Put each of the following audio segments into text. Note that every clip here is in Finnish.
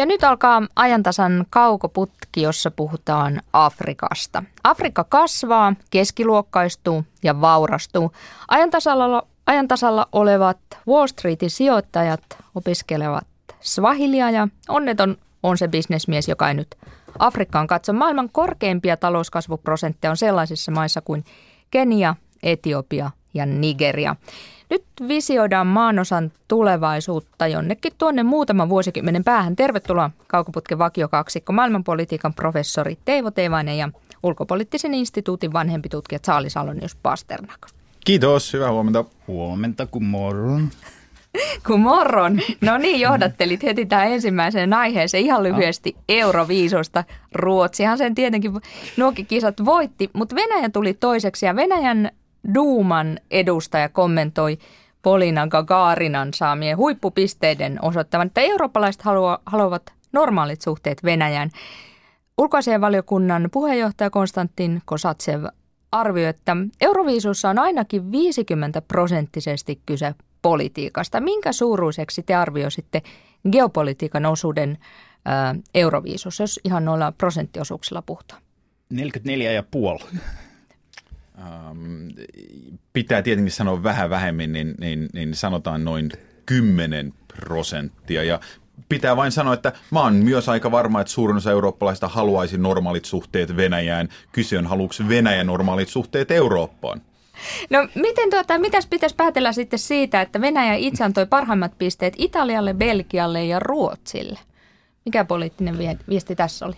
Ja nyt alkaa ajantasan kaukoputki, jossa puhutaan Afrikasta. Afrikka kasvaa, keskiluokkaistuu ja vaurastuu. Ajantasalla, ajantasalla olevat Wall Streetin sijoittajat opiskelevat swahilia ja onneton on se bisnesmies, joka ei nyt Afrikkaan katso. Maailman korkeimpia talouskasvuprosentteja on sellaisissa maissa kuin Kenia, Etiopia ja Nigeria. Nyt visioidaan maanosan tulevaisuutta jonnekin tuonne muutaman vuosikymmenen päähän. Tervetuloa Kaukoputken vakiokaksikko, maailmanpolitiikan professori Teivo Teivainen ja ulkopoliittisen instituutin vanhempi tutkija Saali Salonius Pasternak. Kiitos, hyvää huomenta. Huomenta, kun morron. Kun morron. No niin, johdattelit heti tähän ensimmäiseen aiheeseen ihan lyhyesti Euroviisosta. Ruotsihan sen tietenkin nuokin kisat voitti, mutta Venäjä tuli toiseksi ja Venäjän Duuman edustaja kommentoi Polina Gagarinan saamien huippupisteiden osoittavan, että eurooppalaiset haluavat normaalit suhteet Venäjään. Ulkoasianvaliokunnan puheenjohtaja Konstantin Kosatsev arvioi, että Euroviisussa on ainakin 50 prosenttisesti kyse politiikasta. Minkä suuruiseksi te arvioisitte geopolitiikan osuuden Euroviisussa, jos ihan noilla prosenttiosuuksilla puhutaan? 44,5. Ähm, pitää tietenkin sanoa vähän vähemmän, niin, niin, niin sanotaan noin 10 prosenttia. Ja pitää vain sanoa, että mä oon myös aika varma, että suurin osa eurooppalaista haluaisi normaalit suhteet Venäjään. Kyse on, haluuko Venäjä normaalit suhteet Eurooppaan? No miten tuota, mitäs pitäisi päätellä sitten siitä, että Venäjä itse antoi parhaimmat pisteet Italialle, Belgialle ja Ruotsille? Mikä poliittinen viesti tässä oli?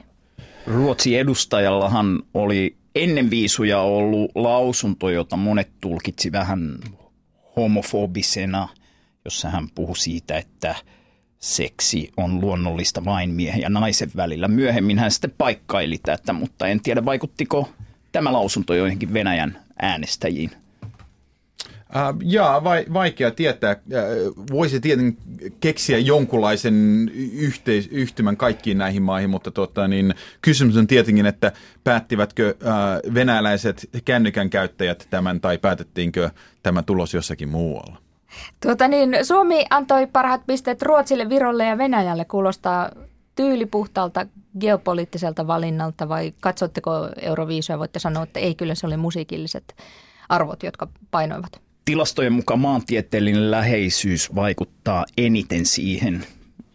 Ruotsin edustajallahan oli ennen viisuja ollut lausunto, jota monet tulkitsi vähän homofobisena, jossa hän puhui siitä, että seksi on luonnollista vain miehen ja naisen välillä. Myöhemmin hän sitten paikkaili tätä, mutta en tiedä vaikuttiko tämä lausunto joihinkin Venäjän äänestäjiin. Uh, jaa, vai, vaikea tietää. Uh, voisi tietenkin keksiä jonkunlaisen yhteis, yhtymän kaikkiin näihin maihin, mutta tota, niin, kysymys on tietenkin, että päättivätkö uh, venäläiset kännykän käyttäjät tämän tai päätettiinkö tämä tulos jossakin muualla? Tuota niin, Suomi antoi parhaat pisteet Ruotsille, Virolle ja Venäjälle. Kuulostaa tyylipuhtaalta geopoliittiselta valinnalta vai katsotteko Euroviisuja? Voitte sanoa, että ei kyllä se oli musiikilliset arvot, jotka painoivat. Tilastojen mukaan maantieteellinen läheisyys vaikuttaa eniten siihen,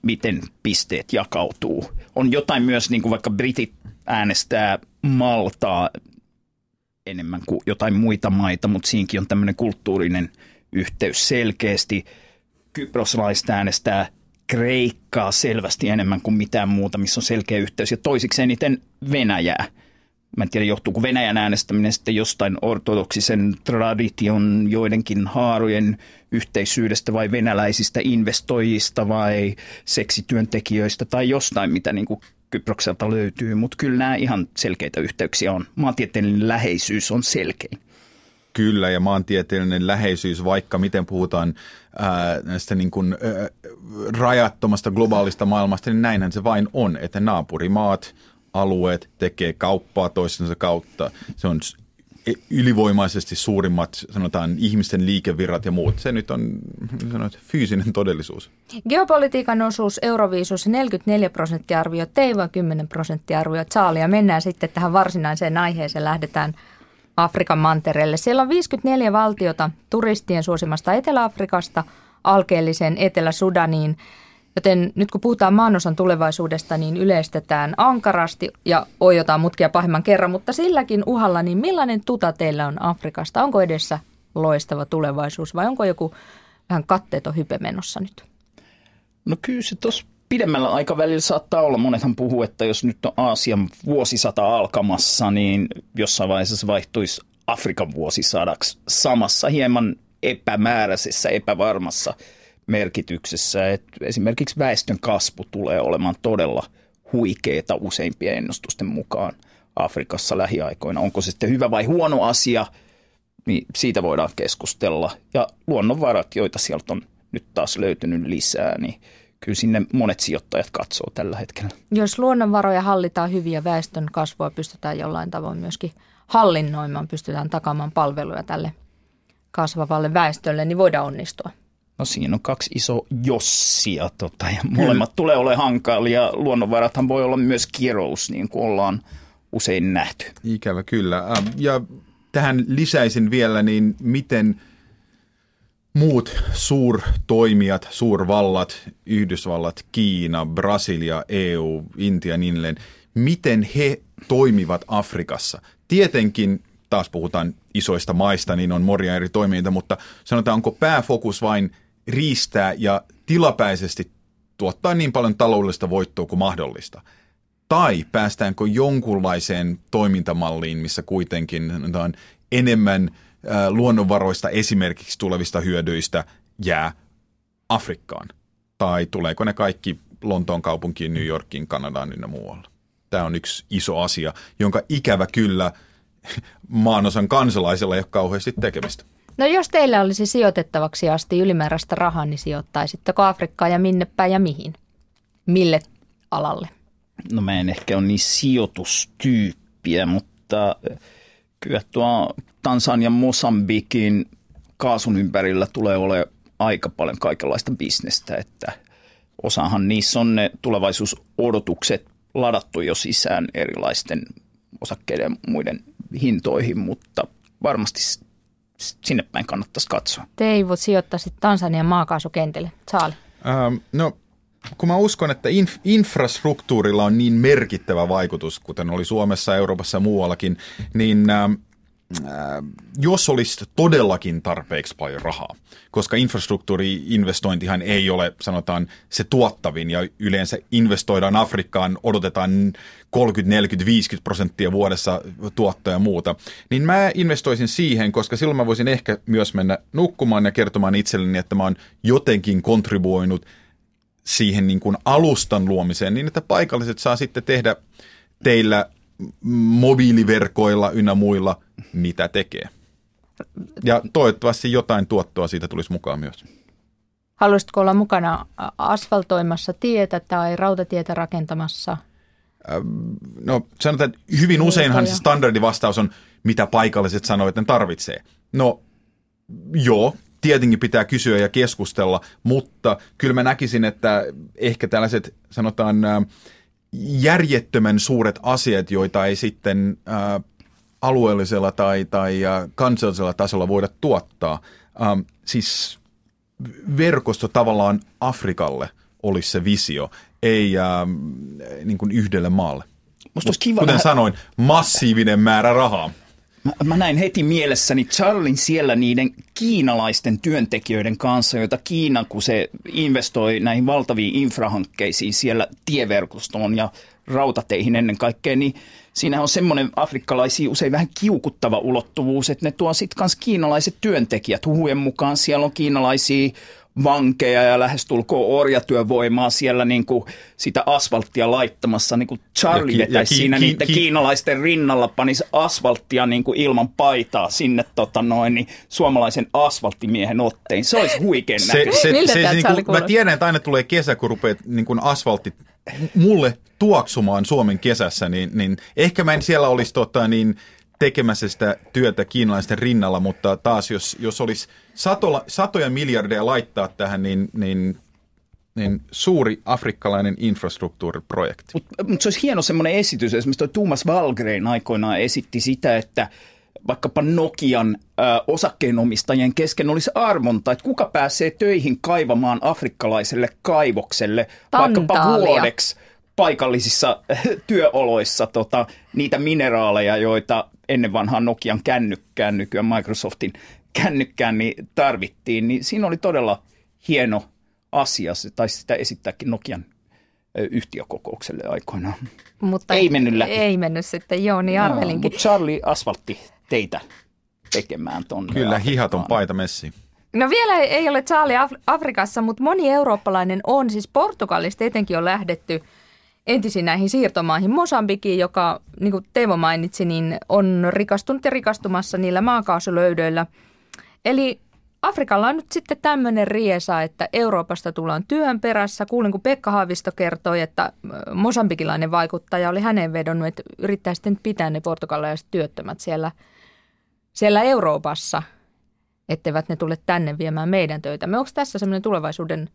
miten pisteet jakautuu. On jotain myös, niin kuin vaikka britit äänestää Maltaa enemmän kuin jotain muita maita, mutta siinkin on tämmöinen kulttuurinen yhteys selkeästi. Kyproslaiset äänestää Kreikkaa selvästi enemmän kuin mitään muuta, missä on selkeä yhteys. Ja toisiksi eniten Venäjää – Mä en tiedä, johtuuko Venäjän äänestäminen sitten jostain ortodoksisen tradition joidenkin haarojen yhteisyydestä vai venäläisistä investoijista vai seksityöntekijöistä tai jostain, mitä niin kuin Kyprokselta löytyy. Mutta kyllä nämä ihan selkeitä yhteyksiä on. Maantieteellinen läheisyys on selkein. Kyllä, ja maantieteellinen läheisyys, vaikka miten puhutaan ää, näistä niin kuin, ää, rajattomasta globaalista maailmasta, niin näinhän se vain on, että naapurimaat alueet tekee kauppaa toisensa kautta. Se on ylivoimaisesti suurimmat, sanotaan, ihmisten liikevirrat ja muut. Se nyt on sanoit, fyysinen todellisuus. Geopolitiikan osuus Euroviisussa 44 prosenttia arvio, Teiva 10 prosenttia arvio, Saalia. Mennään sitten tähän varsinaiseen aiheeseen, lähdetään Afrikan mantereelle. Siellä on 54 valtiota turistien suosimasta Etelä-Afrikasta alkeelliseen Etelä-Sudaniin – Joten nyt kun puhutaan maanosan tulevaisuudesta, niin yleistetään ankarasti ja ojotaan mutkia pahemman kerran, mutta silläkin uhalla, niin millainen tuta teillä on Afrikasta? Onko edessä loistava tulevaisuus vai onko joku vähän katteeton hype menossa nyt? No kyllä se tuossa pidemmällä aikavälillä saattaa olla. Monethan puhuu, että jos nyt on Aasian vuosisata alkamassa, niin jossain vaiheessa se vaihtuisi Afrikan vuosisadaksi samassa hieman epämääräisessä, epävarmassa – merkityksessä, että esimerkiksi väestön kasvu tulee olemaan todella huikeeta useimpien ennustusten mukaan Afrikassa lähiaikoina. Onko se sitten hyvä vai huono asia, niin siitä voidaan keskustella. Ja luonnonvarat, joita sieltä on nyt taas löytynyt lisää, niin kyllä sinne monet sijoittajat katsoo tällä hetkellä. Jos luonnonvaroja hallitaan hyvin ja väestön kasvua pystytään jollain tavoin myöskin hallinnoimaan, pystytään takaamaan palveluja tälle kasvavalle väestölle, niin voidaan onnistua. No siinä on kaksi iso jossia tota, ja molemmat tulee olemaan hankalia. Luonnonvarathan voi olla myös kirous, niin kuin ollaan usein nähty. Ikävä kyllä. Ja tähän lisäisin vielä, niin miten muut suurtoimijat, suurvallat, Yhdysvallat, Kiina, Brasilia, EU, Intia niin edelleen, miten he toimivat Afrikassa. Tietenkin taas puhutaan isoista maista, niin on moria eri toimijoita, mutta sanotaan, onko pääfokus vain riistää ja tilapäisesti tuottaa niin paljon taloudellista voittoa kuin mahdollista? Tai päästäänkö jonkunlaiseen toimintamalliin, missä kuitenkin on enemmän luonnonvaroista esimerkiksi tulevista hyödyistä jää Afrikkaan? Tai tuleeko ne kaikki Lontoon kaupunkiin, New Yorkiin, Kanadaan ynnä muualle? Tämä on yksi iso asia, jonka ikävä kyllä maanosan kansalaisilla ei ole kauheasti tekemistä. No jos teillä olisi sijoitettavaksi asti ylimääräistä rahaa, niin sijoittaisitteko Afrikkaan ja minne päin ja mihin? Mille alalle? No mä en ehkä ole niin sijoitustyyppiä, mutta kyllä tuo Tansanian Mosambikin kaasun ympärillä tulee olemaan aika paljon kaikenlaista bisnestä, että osahan niissä on ne tulevaisuusodotukset ladattu jo sisään erilaisten osakkeiden ja muiden hintoihin, mutta varmasti sinne päin kannattaisi katsoa. Teivo sijoittaisit Tansanian maakaasukentille. Saali. Ähm, no, kun mä uskon, että inf- infrastruktuurilla on niin merkittävä vaikutus, kuten oli Suomessa, Euroopassa ja muuallakin, niin ähm, äh, jos olisi todellakin tarpeeksi paljon rahaa, koska infrastruktuuriinvestointihan ei ole, sanotaan, se tuottavin ja yleensä investoidaan Afrikkaan, odotetaan 30, 40, 50 prosenttia vuodessa tuottoa ja muuta, niin mä investoisin siihen, koska silloin mä voisin ehkä myös mennä nukkumaan ja kertomaan itselleni, että mä oon jotenkin kontribuoinut siihen niin kuin alustan luomiseen niin, että paikalliset saa sitten tehdä teillä mobiiliverkoilla ynnä muilla, mitä tekee. Ja toivottavasti jotain tuottoa siitä tulisi mukaan myös. Haluaisitko olla mukana asfaltoimassa tietä tai rautatietä rakentamassa? No sanotaan, että hyvin useinhan se standardivastaus on, mitä paikalliset sanoo, että ne tarvitsee. No joo, tietenkin pitää kysyä ja keskustella, mutta kyllä mä näkisin, että ehkä tällaiset sanotaan järjettömän suuret asiat, joita ei sitten äh, alueellisella tai, tai äh, kansallisella tasolla voida tuottaa. Ähm, siis verkosto tavallaan Afrikalle olisi se visio, ei äh, niin kuin yhdelle maalle. Mut, kiva kuten nähdä... sanoin, massiivinen määrä rahaa. Mä, mä näin heti mielessäni Charlin siellä niiden kiinalaisten työntekijöiden kanssa, joita Kiina, kun se investoi näihin valtaviin infrahankkeisiin siellä tieverkostoon ja rautateihin ennen kaikkea, niin siinä on semmoinen afrikkalaisia usein vähän kiukuttava ulottuvuus, että ne tuo sitten kanssa kiinalaiset työntekijät. Huhujen mukaan siellä on kiinalaisia vankeja ja lähestulkoon orjatyövoimaa siellä niin kuin sitä asfalttia laittamassa. Niin kuin Charlie ki- vetäisi ki- siinä ki- niiden ki- kiinalaisten rinnalla, panisi asfalttia niin kuin ilman paitaa sinne tota noin, niin suomalaisen asfalttimiehen ottein. Se olisi huikein se, se, se, se, niin kuin, Mä tiedän, että aina tulee kesä, kun rupeat niin kuin asfaltti mulle tuoksumaan Suomen kesässä, niin, niin ehkä mä en siellä olisi tota, niin, tekemässä sitä työtä kiinalaisten rinnalla, mutta taas jos, jos olisi satola, satoja miljardeja laittaa tähän, niin, niin niin suuri afrikkalainen infrastruktuuriprojekti. Mutta mut se olisi hieno semmoinen esitys. Esimerkiksi tuo Thomas Valgren aikoinaan esitti sitä, että vaikkapa Nokian ö, osakkeenomistajien kesken olisi armonta, että kuka pääsee töihin kaivamaan afrikkalaiselle kaivokselle Tantaalia. vaikkapa vuodeksi paikallisissa työoloissa tota, niitä mineraaleja, joita ennen vanhaan Nokian kännykkään, nykyään Microsoftin kännykkään, niin tarvittiin. Niin siinä oli todella hieno asia, tai sitä esittääkin Nokian yhtiökokoukselle aikoinaan. Mutta ei mennyt läpi. Ei mennyt sitten, joo, niin arvelinkin. No, Charlie asfaltti teitä tekemään tuonne. Kyllä, hihaton paita messi. No vielä ei ole Charlie Af- Afrikassa, mutta moni eurooppalainen on. Siis Portugalista etenkin on lähdetty entisiin näihin siirtomaihin. Mosambikiin, joka niin kuin Teivo mainitsi, niin on rikastunut ja rikastumassa niillä maakaasulöydöillä. Eli Afrikalla on nyt sitten tämmöinen riesa, että Euroopasta tullaan työn perässä. Kuulin, kun Pekka Haavisto kertoi, että mosambikilainen vaikuttaja oli hänen vedonnut, että yrittää sitten pitää ne portugalaiset työttömät siellä, siellä Euroopassa. etteivät ne tule tänne viemään meidän töitä. Me onko tässä semmoinen tulevaisuuden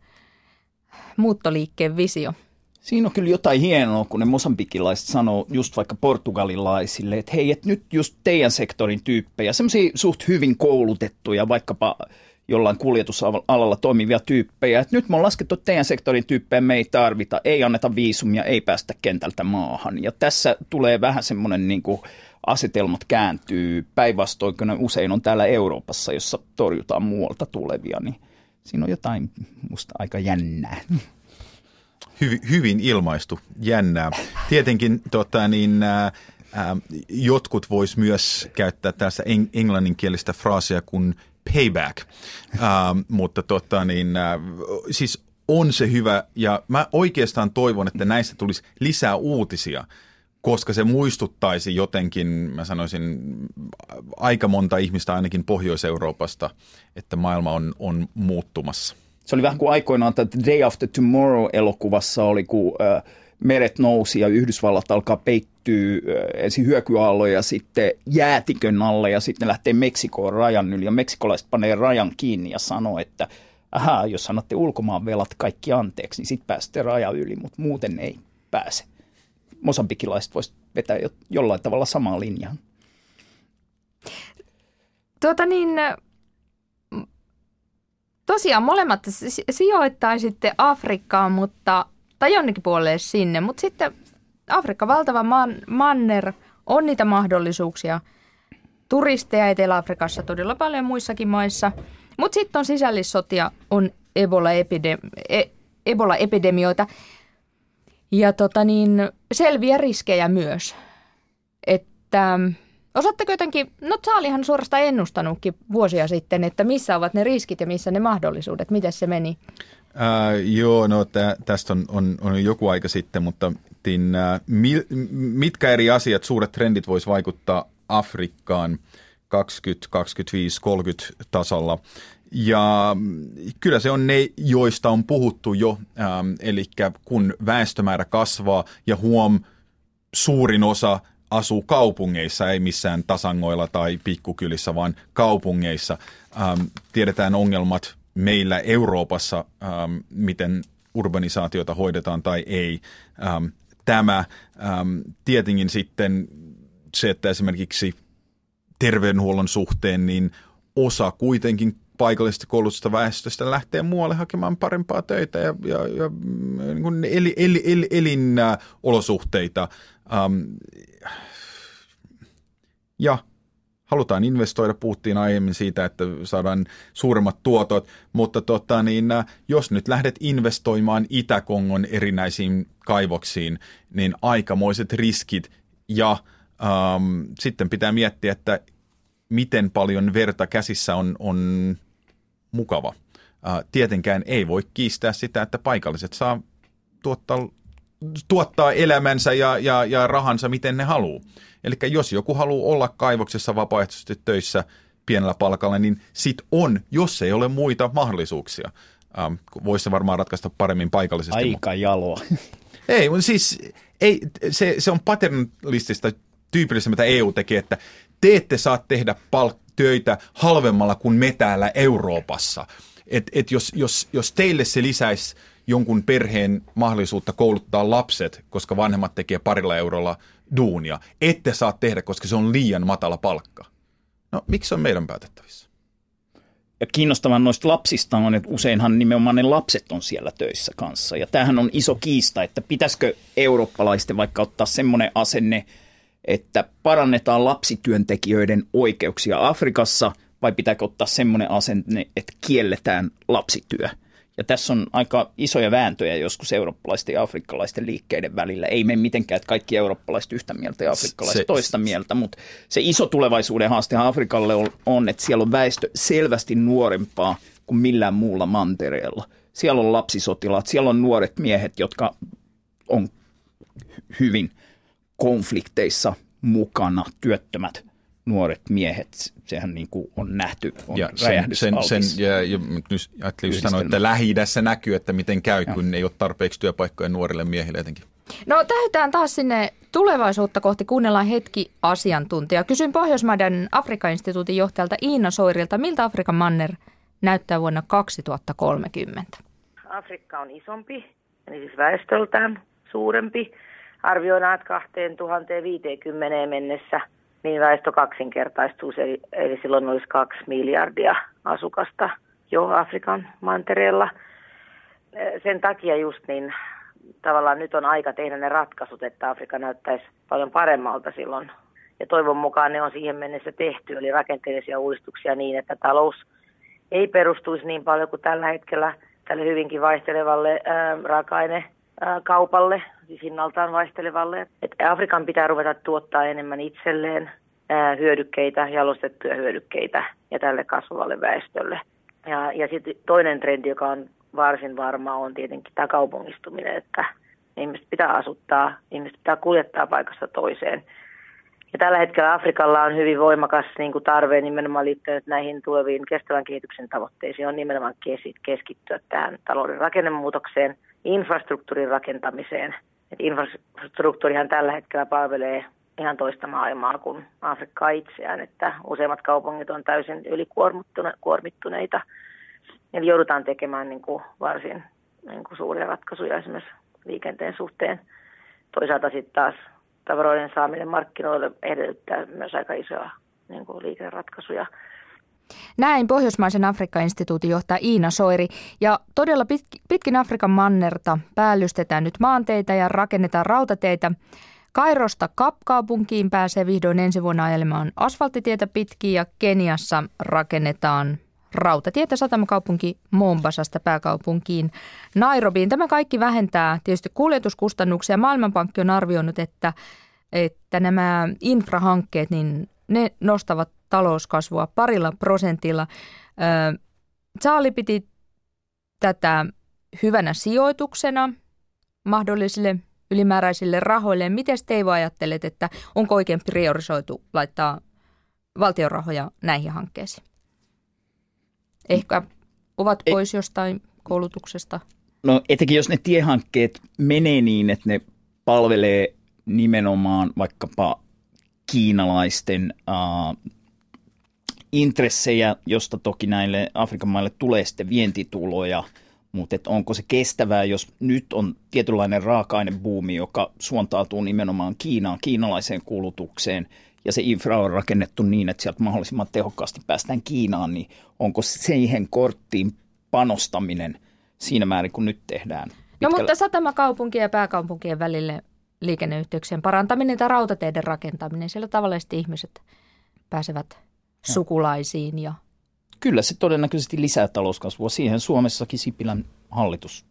muuttoliikkeen visio? Siinä on kyllä jotain hienoa, kun ne mosambikilaiset sanoo just vaikka portugalilaisille, että hei, että nyt just teidän sektorin tyyppejä, semmoisia suht hyvin koulutettuja, vaikkapa jollain kuljetusalalla toimivia tyyppejä, että nyt me on laskettu teidän sektorin tyyppejä, me ei tarvita, ei anneta viisumia, ei päästä kentältä maahan. Ja tässä tulee vähän semmoinen niin kuin asetelmat kääntyy päinvastoin, kun ne usein on täällä Euroopassa, jossa torjutaan muualta tulevia, niin siinä on jotain musta aika jännää. Hyvin, hyvin ilmaistu, jännää. Tietenkin tota, niin, ää, jotkut vois myös käyttää tässä englanninkielistä fraasia kuin payback, ää, mutta tota, niin, ää, siis on se hyvä ja mä oikeastaan toivon, että näistä tulisi lisää uutisia, koska se muistuttaisi jotenkin, mä sanoisin, aika monta ihmistä ainakin Pohjois-Euroopasta, että maailma on, on muuttumassa. Se oli vähän kuin aikoinaan että Day After Tomorrow-elokuvassa oli, kun meret nousi ja Yhdysvallat alkaa peittyä ensin hyökyaalloja sitten jäätikön alle ja sitten lähtee Meksikoon rajan yli ja meksikolaiset panee rajan kiinni ja sanoo, että aha, jos annatte ulkomaan velat kaikki anteeksi, niin sitten pääsette rajan yli, mutta muuten ei pääse. Mosambikilaiset voisivat vetää jo, jollain tavalla samaa linjaa. Tuota niin, tosiaan molemmat sijoittaisitte Afrikkaan, mutta, tai jonnekin puolelle sinne, mutta sitten Afrikka, valtava man, manner, on niitä mahdollisuuksia. Turisteja Etelä-Afrikassa todella paljon muissakin maissa, mutta sitten on sisällissotia, on. E, Ebola-epidemioita. Ja tota niin, selviä riskejä myös. Että Osaatteko jotenkin, no Saalihan suorastaan ennustanutkin vuosia sitten, että missä ovat ne riskit ja missä ne mahdollisuudet, miten se meni? Äh, joo, no tä, tästä on, on, on joku aika sitten, mutta tin, äh, mi, mitkä eri asiat, suuret trendit voisi vaikuttaa Afrikkaan 20, 25, 30 tasolla? Ja kyllä se on ne, joista on puhuttu jo, ähm, eli kun väestömäärä kasvaa ja huom, suurin osa – asuu kaupungeissa, ei missään tasangoilla tai pikkukylissä, vaan kaupungeissa. Ähm, tiedetään ongelmat meillä Euroopassa, ähm, miten urbanisaatiota hoidetaan tai ei. Ähm, tämä ähm, tietenkin sitten se, että esimerkiksi terveydenhuollon suhteen, niin osa kuitenkin paikallisesta koulutusta väestöstä lähtee muualle hakemaan parempaa töitä ja, ja, ja niin eli, eli, eli, elinolosuhteita. Ähm, ja halutaan investoida, puhuttiin aiemmin siitä, että saadaan suuremmat tuotot, mutta tota, niin, äh, jos nyt lähdet investoimaan Itä-Kongon erinäisiin kaivoksiin, niin aikamoiset riskit ja ähm, sitten pitää miettiä, että miten paljon verta käsissä on, on mukava. Tietenkään ei voi kiistää sitä, että paikalliset saa tuottaa, tuottaa elämänsä ja, ja, ja rahansa miten ne haluaa. Eli jos joku haluaa olla kaivoksessa vapaaehtoisesti töissä pienellä palkalla, niin sit on, jos ei ole muita mahdollisuuksia. Ähm, Voisi se varmaan ratkaista paremmin paikallisesti. Aika jaloa. Ei, siis ei, se, se on paternalistista tyypillistä, mitä EU tekee, että te ette saa tehdä palk- töitä halvemmalla kuin me täällä Euroopassa. Et, et jos, jos, jos teille se lisäisi jonkun perheen mahdollisuutta kouluttaa lapset, koska vanhemmat tekee parilla eurolla duunia, ette saa tehdä, koska se on liian matala palkka. No, miksi se on meidän päätettävissä? Ja kiinnostavan noista lapsista on, että useinhan nimenomaan ne lapset on siellä töissä kanssa. Ja tämähän on iso kiista, että pitäisikö eurooppalaisten vaikka ottaa semmoinen asenne, että parannetaan lapsityöntekijöiden oikeuksia Afrikassa, vai pitääkö ottaa semmoinen asenne, että kielletään lapsityö – ja tässä on aika isoja vääntöjä joskus eurooppalaisten ja afrikkalaisten liikkeiden välillä. Ei mene mitenkään, että kaikki eurooppalaiset yhtä mieltä ja afrikkalaiset se, toista mieltä, mutta se iso tulevaisuuden haaste Afrikalle on, on, että siellä on väestö selvästi nuorempaa kuin millään muulla mantereella. Siellä on lapsisotilaat, siellä on nuoret miehet, jotka on hyvin konflikteissa mukana, työttömät nuoret miehet, sehän niin kuin on nähty, on ja sen, sen, sen, ja, ja nyt ajattelin sanoa, että lähi näkyy, että miten käy, kun ei ole tarpeeksi työpaikkoja nuorille miehille etenkin. No tähytään taas sinne Tulevaisuutta kohti kuunnellaan hetki asiantuntija. Kysyn Pohjoismaiden Afrikan instituutin johtajalta Iina Soirilta, miltä Afrikan manner näyttää vuonna 2030? Afrikka on isompi, eli siis väestöltään suurempi. Arvioidaan, että 2050 mennessä niin väestö kaksinkertaistuu, eli, eli silloin olisi kaksi miljardia asukasta jo Afrikan mantereella. Sen takia just niin tavallaan nyt on aika tehdä ne ratkaisut, että Afrikka näyttäisi paljon paremmalta silloin. Ja toivon mukaan ne on siihen mennessä tehty, eli rakenteellisia uudistuksia niin, että talous ei perustuisi niin paljon kuin tällä hetkellä tälle hyvinkin vaihtelevalle ää, raaka-ainekaupalle, siis hinnaltaan vaihtelevalle. Että Afrikan pitää ruveta tuottaa enemmän itselleen hyödykkeitä, jalostettuja hyödykkeitä ja tälle kasvavalle väestölle. Ja, ja sitten toinen trendi, joka on varsin varma on tietenkin tämä kaupungistuminen, että ihmiset pitää asuttaa, ihmiset pitää kuljettaa paikasta toiseen. Ja tällä hetkellä Afrikalla on hyvin voimakas niin kuin tarve nimenomaan liittyen näihin tuleviin kestävän kehityksen tavoitteisiin, on nimenomaan keskittyä tähän talouden rakennemuutokseen, infrastruktuurin rakentamiseen. Et infrastruktuurihan tällä hetkellä palvelee ihan toista maailmaa kuin Afrikkaa itseään, että useimmat kaupungit on täysin ylikuormittuneita – Eli joudutaan tekemään niin kuin varsin niin kuin suuria ratkaisuja esimerkiksi liikenteen suhteen. Toisaalta sitten taas tavaroiden saaminen markkinoille edellyttää myös aika isoja niin kuin liikenneratkaisuja. Näin Pohjoismaisen Afrikka-instituutin johtaja Iina Soiri. Ja todella pitkin Afrikan mannerta päällystetään nyt maanteita ja rakennetaan rautateitä. Kairosta Kapkaupunkiin pääsee vihdoin ensi vuonna ajelemaan asfalttitietä pitkin ja Keniassa rakennetaan rautatietä satamakaupunki Mombasasta pääkaupunkiin Nairobiin. Tämä kaikki vähentää tietysti kuljetuskustannuksia. Maailmanpankki on arvioinut, että, että nämä infrahankkeet, niin ne nostavat talouskasvua parilla prosentilla. Saali piti tätä hyvänä sijoituksena mahdollisille ylimääräisille rahoille. Miten Teivo ajattelet, että onko oikein priorisoitu laittaa valtion rahoja näihin hankkeisiin? Ehkä ovat pois jostain koulutuksesta. No etenkin jos ne tiehankkeet menee niin, että ne palvelee nimenomaan vaikkapa kiinalaisten uh, intressejä, josta toki näille Afrikan maille tulee sitten vientituloja, mutta et onko se kestävää, jos nyt on tietynlainen raaka-ainebuumi, joka suuntautuu nimenomaan Kiinaan, kiinalaiseen kulutukseen, ja se infra on rakennettu niin, että sieltä mahdollisimman tehokkaasti päästään Kiinaan, niin onko siihen korttiin panostaminen siinä määrin, kun nyt tehdään? Pitkällä... No mutta satamakaupunkien ja pääkaupunkien välille liikenneyhteyksien parantaminen tai rautateiden rakentaminen, siellä tavallisesti ihmiset pääsevät sukulaisiin ja Kyllä se todennäköisesti lisää talouskasvua. Siihen Suomessakin Sipilän hallitus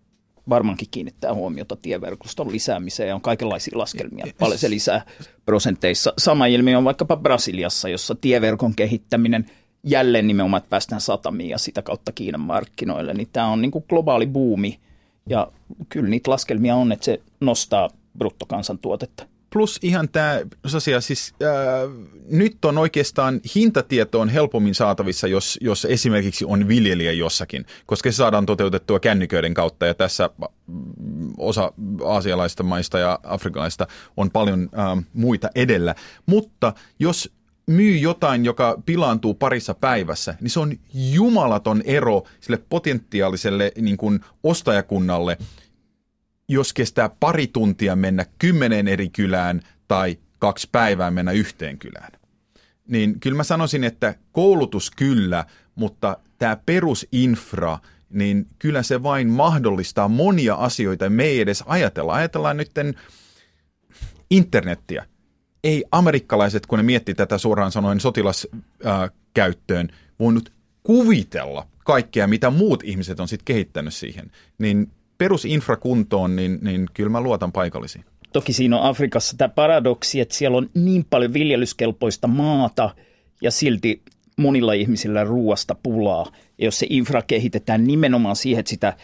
varmaankin kiinnittää huomiota tieverkoston lisäämiseen ja on kaikenlaisia laskelmia, paljon se lisää prosenteissa. Sama ilmiö on vaikkapa Brasiliassa, jossa tieverkon kehittäminen jälleen nimenomaan, että päästään satamiin ja sitä kautta Kiinan markkinoille, niin tämä on niin kuin globaali buumi ja kyllä niitä laskelmia on, että se nostaa bruttokansantuotetta. Plus ihan tämä asia, siis ää, nyt on oikeastaan hintatieto on helpommin saatavissa, jos, jos esimerkiksi on viljelijä jossakin, koska se saadaan toteutettua kännyköiden kautta ja tässä mm, osa aasialaista maista ja afrikalaista on paljon ää, muita edellä. Mutta jos myy jotain, joka pilaantuu parissa päivässä, niin se on jumalaton ero sille potentiaaliselle niin kuin ostajakunnalle – jos kestää pari tuntia mennä kymmeneen eri kylään tai kaksi päivää mennä yhteen kylään. Niin kyllä mä sanoisin, että koulutus kyllä, mutta tämä perusinfra, niin kyllä se vain mahdollistaa monia asioita. Me ei edes ajatella. Ajatellaan nyt internettiä. Ei amerikkalaiset, kun ne miettii tätä suoraan sanoen sotilaskäyttöön, voinut kuvitella kaikkea, mitä muut ihmiset on sitten kehittänyt siihen. Niin perusinfrakuntoon, niin, niin kyllä mä luotan paikallisiin. Toki siinä on Afrikassa tämä paradoksi, että siellä on niin paljon viljelyskelpoista maata ja silti monilla ihmisillä ruoasta pulaa. Ja jos se infra kehitetään nimenomaan siihen, että sitä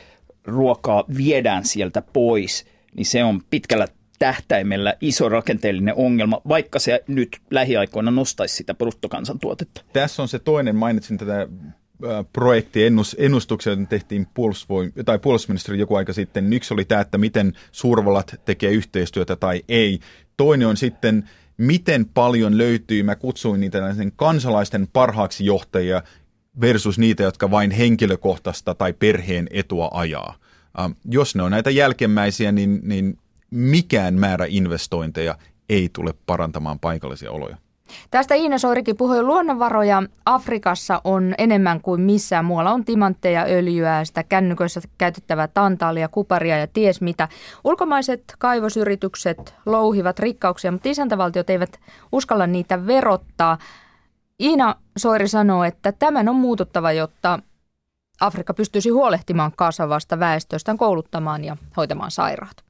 ruokaa viedään sieltä pois, niin se on pitkällä tähtäimellä iso rakenteellinen ongelma, vaikka se nyt lähiaikoina nostaisi sitä bruttokansantuotetta. Tässä on se toinen, mainitsin tätä projektiennustuksia tehtiin puolustusvoim- tai puolustusministeri joku aika sitten. Yksi oli tämä, että miten suurvallat tekee yhteistyötä tai ei. Toinen on sitten, miten paljon löytyy, mä kutsuin niitä kansalaisten parhaaksi johtajia versus niitä, jotka vain henkilökohtaista tai perheen etua ajaa. Jos ne on näitä jälkemmäisiä, niin, niin mikään määrä investointeja ei tule parantamaan paikallisia oloja. Tästä Iina Soirikin puhui, luonnonvaroja Afrikassa on enemmän kuin missään muualla. On timantteja, öljyä, sitä kännyköissä käytettävää tantaalia, kuparia ja ties mitä. Ulkomaiset kaivosyritykset louhivat rikkauksia, mutta isäntävaltiot eivät uskalla niitä verottaa. Iina Soiri sanoo, että tämän on muututtava, jotta Afrikka pystyisi huolehtimaan kasvavasta väestöstään, kouluttamaan ja hoitamaan sairaat.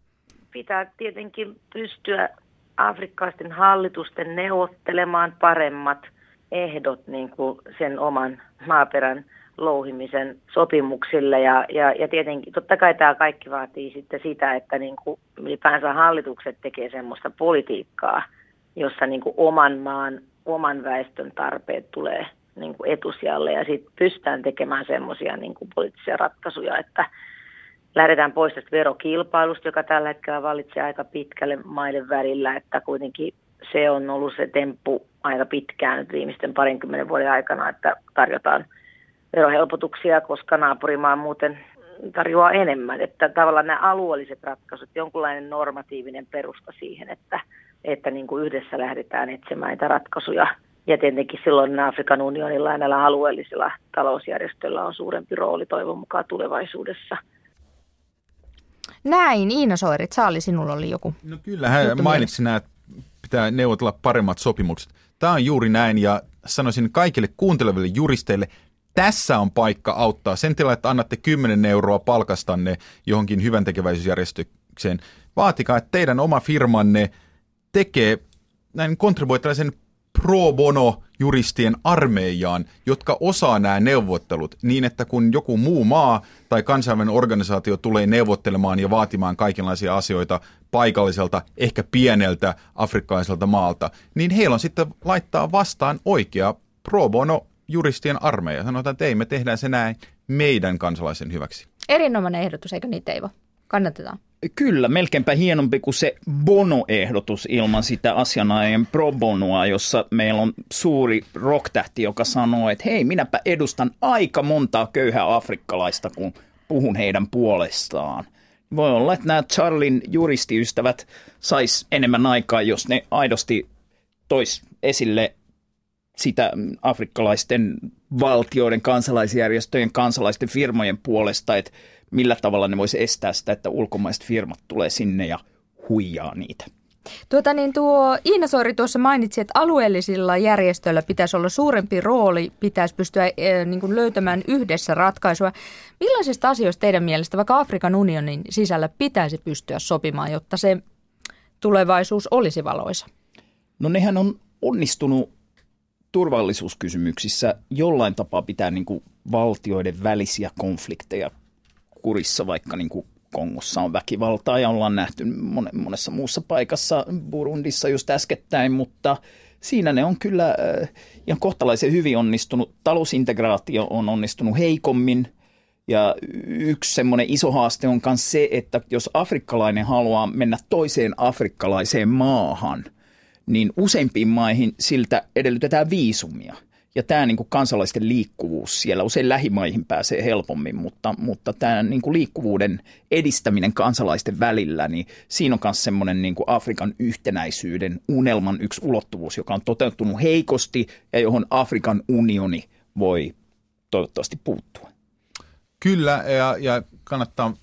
Pitää tietenkin pystyä afrikkalaisten hallitusten neuvottelemaan paremmat ehdot niin kuin sen oman maaperän louhimisen sopimuksille. Ja, ja, ja tietenkin totta kai tämä kaikki vaatii sitten sitä, että niin kuin ylipäänsä hallitukset tekee semmoista politiikkaa, jossa niin kuin oman maan, oman väestön tarpeet tulee niin kuin etusijalle ja sitten pystytään tekemään semmoisia niin poliittisia ratkaisuja, että lähdetään pois tästä verokilpailusta, joka tällä hetkellä vallitsee aika pitkälle maiden välillä, että kuitenkin se on ollut se temppu aika pitkään nyt viimeisten parinkymmenen vuoden aikana, että tarjotaan verohelpotuksia, koska naapurimaa muuten tarjoaa enemmän. Että tavallaan nämä alueelliset ratkaisut, jonkunlainen normatiivinen perusta siihen, että, että niin kuin yhdessä lähdetään etsimään näitä ratkaisuja. Ja tietenkin silloin Afrikan unionilla ja näillä alueellisilla talousjärjestöillä on suurempi rooli toivon mukaan tulevaisuudessa – näin, Iina Soirit, Saali, sinulla oli joku No kyllä, hän mainitsi nämä, että pitää neuvotella paremmat sopimukset. Tämä on juuri näin ja sanoisin kaikille kuunteleville juristeille, tässä on paikka auttaa. Sen tilalla, että annatte 10 euroa palkastanne johonkin hyvän tekeväisyysjärjestykseen, vaatikaa, että teidän oma firmanne tekee näin kontribuoi tällaisen pro bono juristien armeijaan, jotka osaa nämä neuvottelut niin, että kun joku muu maa tai kansainvälinen organisaatio tulee neuvottelemaan ja vaatimaan kaikenlaisia asioita paikalliselta, ehkä pieneltä afrikkalaiselta maalta, niin heillä on sitten laittaa vastaan oikea pro bono juristien armeija. Sanotaan, että ei, me tehdään se näin meidän kansalaisen hyväksi. Erinomainen ehdotus, eikö niin Teivo? Kannatetaan. Kyllä, melkeinpä hienompi kuin se Bono-ehdotus ilman sitä asianajan pro bonoa, jossa meillä on suuri rocktähti, joka sanoo, että hei, minäpä edustan aika montaa köyhää afrikkalaista, kun puhun heidän puolestaan. Voi olla, että nämä Charlin juristiystävät sais enemmän aikaa, jos ne aidosti tois esille sitä afrikkalaisten valtioiden, kansalaisjärjestöjen, kansalaisten firmojen puolesta, että millä tavalla ne voisi estää sitä, että ulkomaiset firmat tulee sinne ja huijaa niitä. Tuota niin tuo Iina Soiri tuossa mainitsi, että alueellisilla järjestöillä pitäisi olla suurempi rooli, pitäisi pystyä e, niin kuin löytämään yhdessä ratkaisua. Millaisista asioista teidän mielestä vaikka Afrikan unionin sisällä pitäisi pystyä sopimaan, jotta se tulevaisuus olisi valoisa? No nehän on onnistunut turvallisuuskysymyksissä jollain tapaa pitää niin kuin valtioiden välisiä konflikteja kurissa, vaikka niin kuin Kongossa on väkivaltaa ja ollaan nähty monessa muussa paikassa, Burundissa just äskettäin, mutta siinä ne on kyllä äh, ihan kohtalaisen hyvin onnistunut. Talousintegraatio on onnistunut heikommin ja yksi semmoinen iso haaste on myös se, että jos afrikkalainen haluaa mennä toiseen afrikkalaiseen maahan, niin useimpiin maihin siltä edellytetään viisumia – ja tämä niin kuin kansalaisten liikkuvuus siellä, usein lähimaihin pääsee helpommin, mutta, mutta tämä niin kuin liikkuvuuden edistäminen kansalaisten välillä, niin siinä on myös semmoinen niin Afrikan yhtenäisyyden unelman yksi ulottuvuus, joka on toteutunut heikosti ja johon Afrikan unioni voi toivottavasti puuttua. Kyllä, ja, ja kannattaa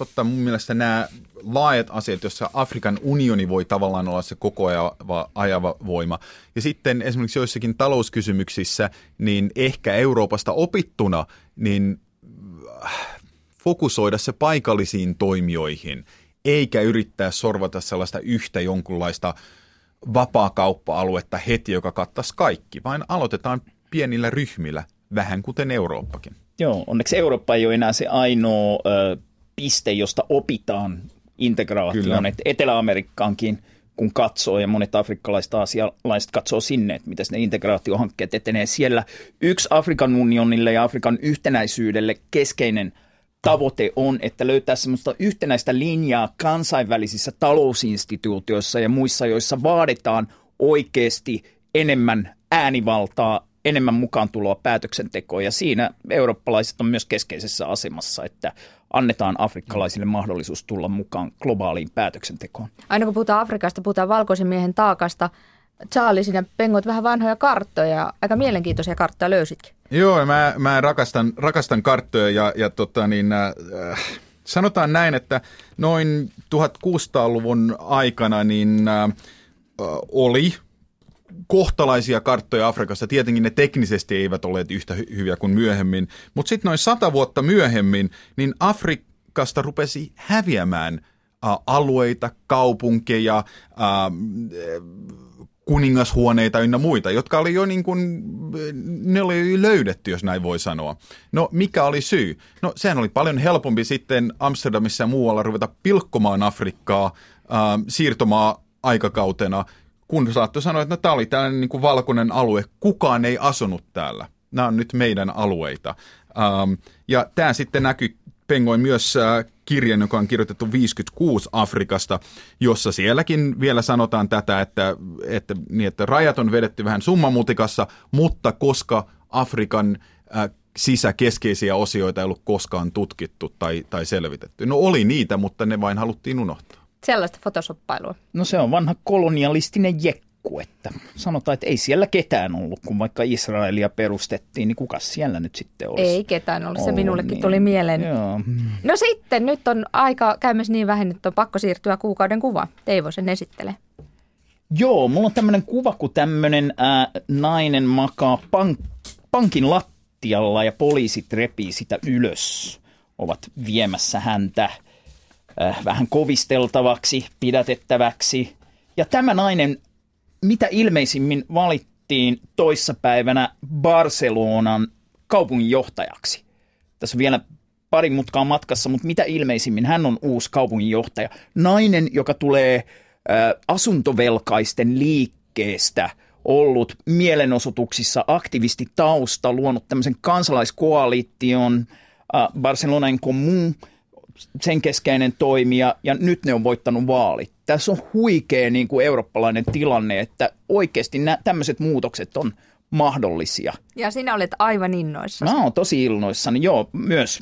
ottaa mun mielestä nämä laajat asiat, joissa Afrikan unioni voi tavallaan olla se koko ajava, ajava voima. Ja sitten esimerkiksi joissakin talouskysymyksissä, niin ehkä Euroopasta opittuna, niin äh, fokusoida se paikallisiin toimijoihin, eikä yrittää sorvata sellaista yhtä jonkunlaista vapaakauppa-aluetta heti, joka kattaisi kaikki, vaan aloitetaan pienillä ryhmillä, vähän kuten Eurooppakin. Joo, onneksi Eurooppa ei ole enää se ainoa piste, josta opitaan integraatioon. Että Etelä-Amerikkaankin kun katsoo, ja monet afrikkalaiset asialaiset katsoo sinne, että miten ne integraatiohankkeet etenee siellä. Yksi Afrikan unionille ja Afrikan yhtenäisyydelle keskeinen tavoite on, että löytää semmoista yhtenäistä linjaa kansainvälisissä talousinstituutioissa ja muissa, joissa vaaditaan oikeasti enemmän äänivaltaa, enemmän mukaan tuloa päätöksentekoon. Ja siinä eurooppalaiset on myös keskeisessä asemassa, että annetaan afrikkalaisille mahdollisuus tulla mukaan globaaliin päätöksentekoon. Aina kun puhutaan Afrikasta, puhutaan valkoisen miehen taakasta. Charlie, sinä pengot vähän vanhoja karttoja. Aika mielenkiintoisia karttoja löysitkin. Joo, mä, mä rakastan, rakastan karttoja ja, ja tota niin, äh, sanotaan näin, että noin 1600-luvun aikana niin äh, oli kohtalaisia karttoja Afrikassa. Tietenkin ne teknisesti eivät olleet yhtä hy- hyviä kuin myöhemmin, mutta sitten noin sata vuotta myöhemmin, niin Afrikasta rupesi häviämään äh, alueita, kaupunkeja, äh, kuningashuoneita ynnä muita, jotka oli jo niin kuin, ne oli löydetty, jos näin voi sanoa. No mikä oli syy? No sehän oli paljon helpompi sitten Amsterdamissa ja muualla ruveta pilkkomaan Afrikkaa äh, siirtomaa aikakautena, kun saattoi sanoa, että no, tämä oli tällainen niin kuin valkoinen alue, kukaan ei asunut täällä. Nämä on nyt meidän alueita. Ähm, ja tämä sitten näkyy pengoin myös äh, kirjan, joka on kirjoitettu 56 Afrikasta, jossa sielläkin vielä sanotaan tätä, että, että, niin, että rajat on vedetty vähän summamutikassa, mutta koska Afrikan äh, sisäkeskeisiä osioita ei ollut koskaan tutkittu tai, tai selvitetty. No oli niitä, mutta ne vain haluttiin unohtaa. Sellaista fotosoppailua. No se on vanha kolonialistinen jekku, että sanotaan, että ei siellä ketään ollut, kun vaikka Israelia perustettiin, niin kuka siellä nyt sitten olisi? Ei ketään ollut, se minullekin niin. tuli mieleen. Joo. No sitten, nyt on aika käymässä niin vähän, että on pakko siirtyä kuukauden kuva. Teivo sen esittelee. Joo, mulla on tämmöinen kuva, kun tämmöinen äh, nainen makaa pank- pankin lattialla ja poliisit repii sitä ylös. Ovat viemässä häntä vähän kovisteltavaksi, pidätettäväksi. Ja tämä nainen mitä ilmeisimmin valittiin toissapäivänä Barcelonan kaupunginjohtajaksi. Tässä on vielä pari mutkaa matkassa, mutta mitä ilmeisimmin hän on uusi kaupunginjohtaja. Nainen, joka tulee äh, asuntovelkaisten liikkeestä, ollut mielenosoituksissa aktivisti tausta, luonut tämmöisen kansalaiskoalition, äh, Barcelonan Commun, sen keskeinen toimija, ja nyt ne on voittanut vaalit tässä on huikea niin kuin eurooppalainen tilanne, että oikeasti nämä, tämmöiset muutokset on mahdollisia. Ja sinä olet aivan innoissa. Mä oon tosi innoissani, joo, myös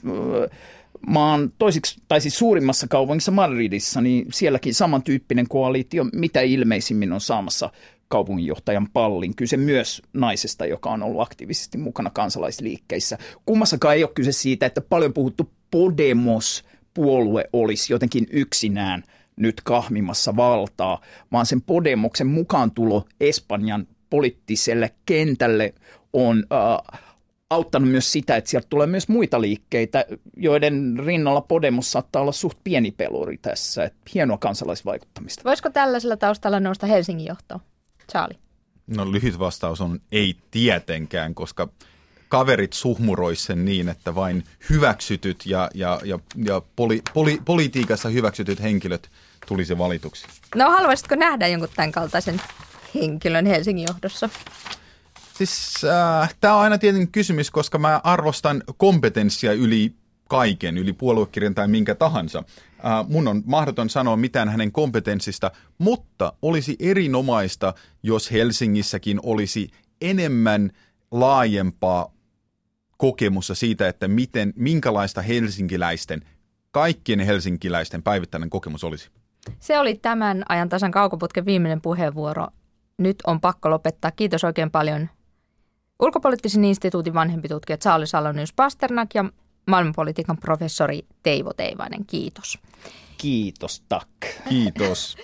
mä oon toisiksi, tai siis suurimmassa kaupungissa Madridissa, niin sielläkin samantyyppinen koalitio, mitä ilmeisimmin on saamassa kaupunginjohtajan pallin. Kyse myös naisesta, joka on ollut aktiivisesti mukana kansalaisliikkeissä. Kummassakaan ei ole kyse siitä, että paljon puhuttu Podemos-puolue olisi jotenkin yksinään – nyt kahmimassa valtaa, vaan sen Podemoksen mukaantulo Espanjan poliittiselle kentälle on äh, auttanut myös sitä, että sieltä tulee myös muita liikkeitä, joiden rinnalla Podemos saattaa olla suht pieni peluri tässä. Et hienoa kansalaisvaikuttamista. Voisiko tällaisella taustalla nousta Helsingin johtoon? Charlie? No lyhyt vastaus on ei tietenkään, koska kaverit suhmurois sen niin, että vain hyväksytyt ja, ja, ja, ja poli, poli, politiikassa hyväksytyt henkilöt tulisi valituksi. No haluaisitko nähdä jonkun tämän kaltaisen henkilön Helsingin johdossa? Siis äh, tämä on aina tietenkin kysymys, koska mä arvostan kompetenssia yli kaiken, yli puoluekirjan tai minkä tahansa. Äh, mun on mahdoton sanoa mitään hänen kompetenssista, mutta olisi erinomaista, jos Helsingissäkin olisi enemmän laajempaa kokemusta siitä, että miten, minkälaista helsinkiläisten, kaikkien helsinkiläisten päivittäinen kokemus olisi. Se oli tämän ajan tasan kaukoputken viimeinen puheenvuoro. Nyt on pakko lopettaa. Kiitos oikein paljon ulkopoliittisen instituutin vanhempi tutkija Charles Salonius Pasternak ja maailmanpolitiikan professori Teivo Teivainen. Kiitos. Kiitos, tack. Kiitos.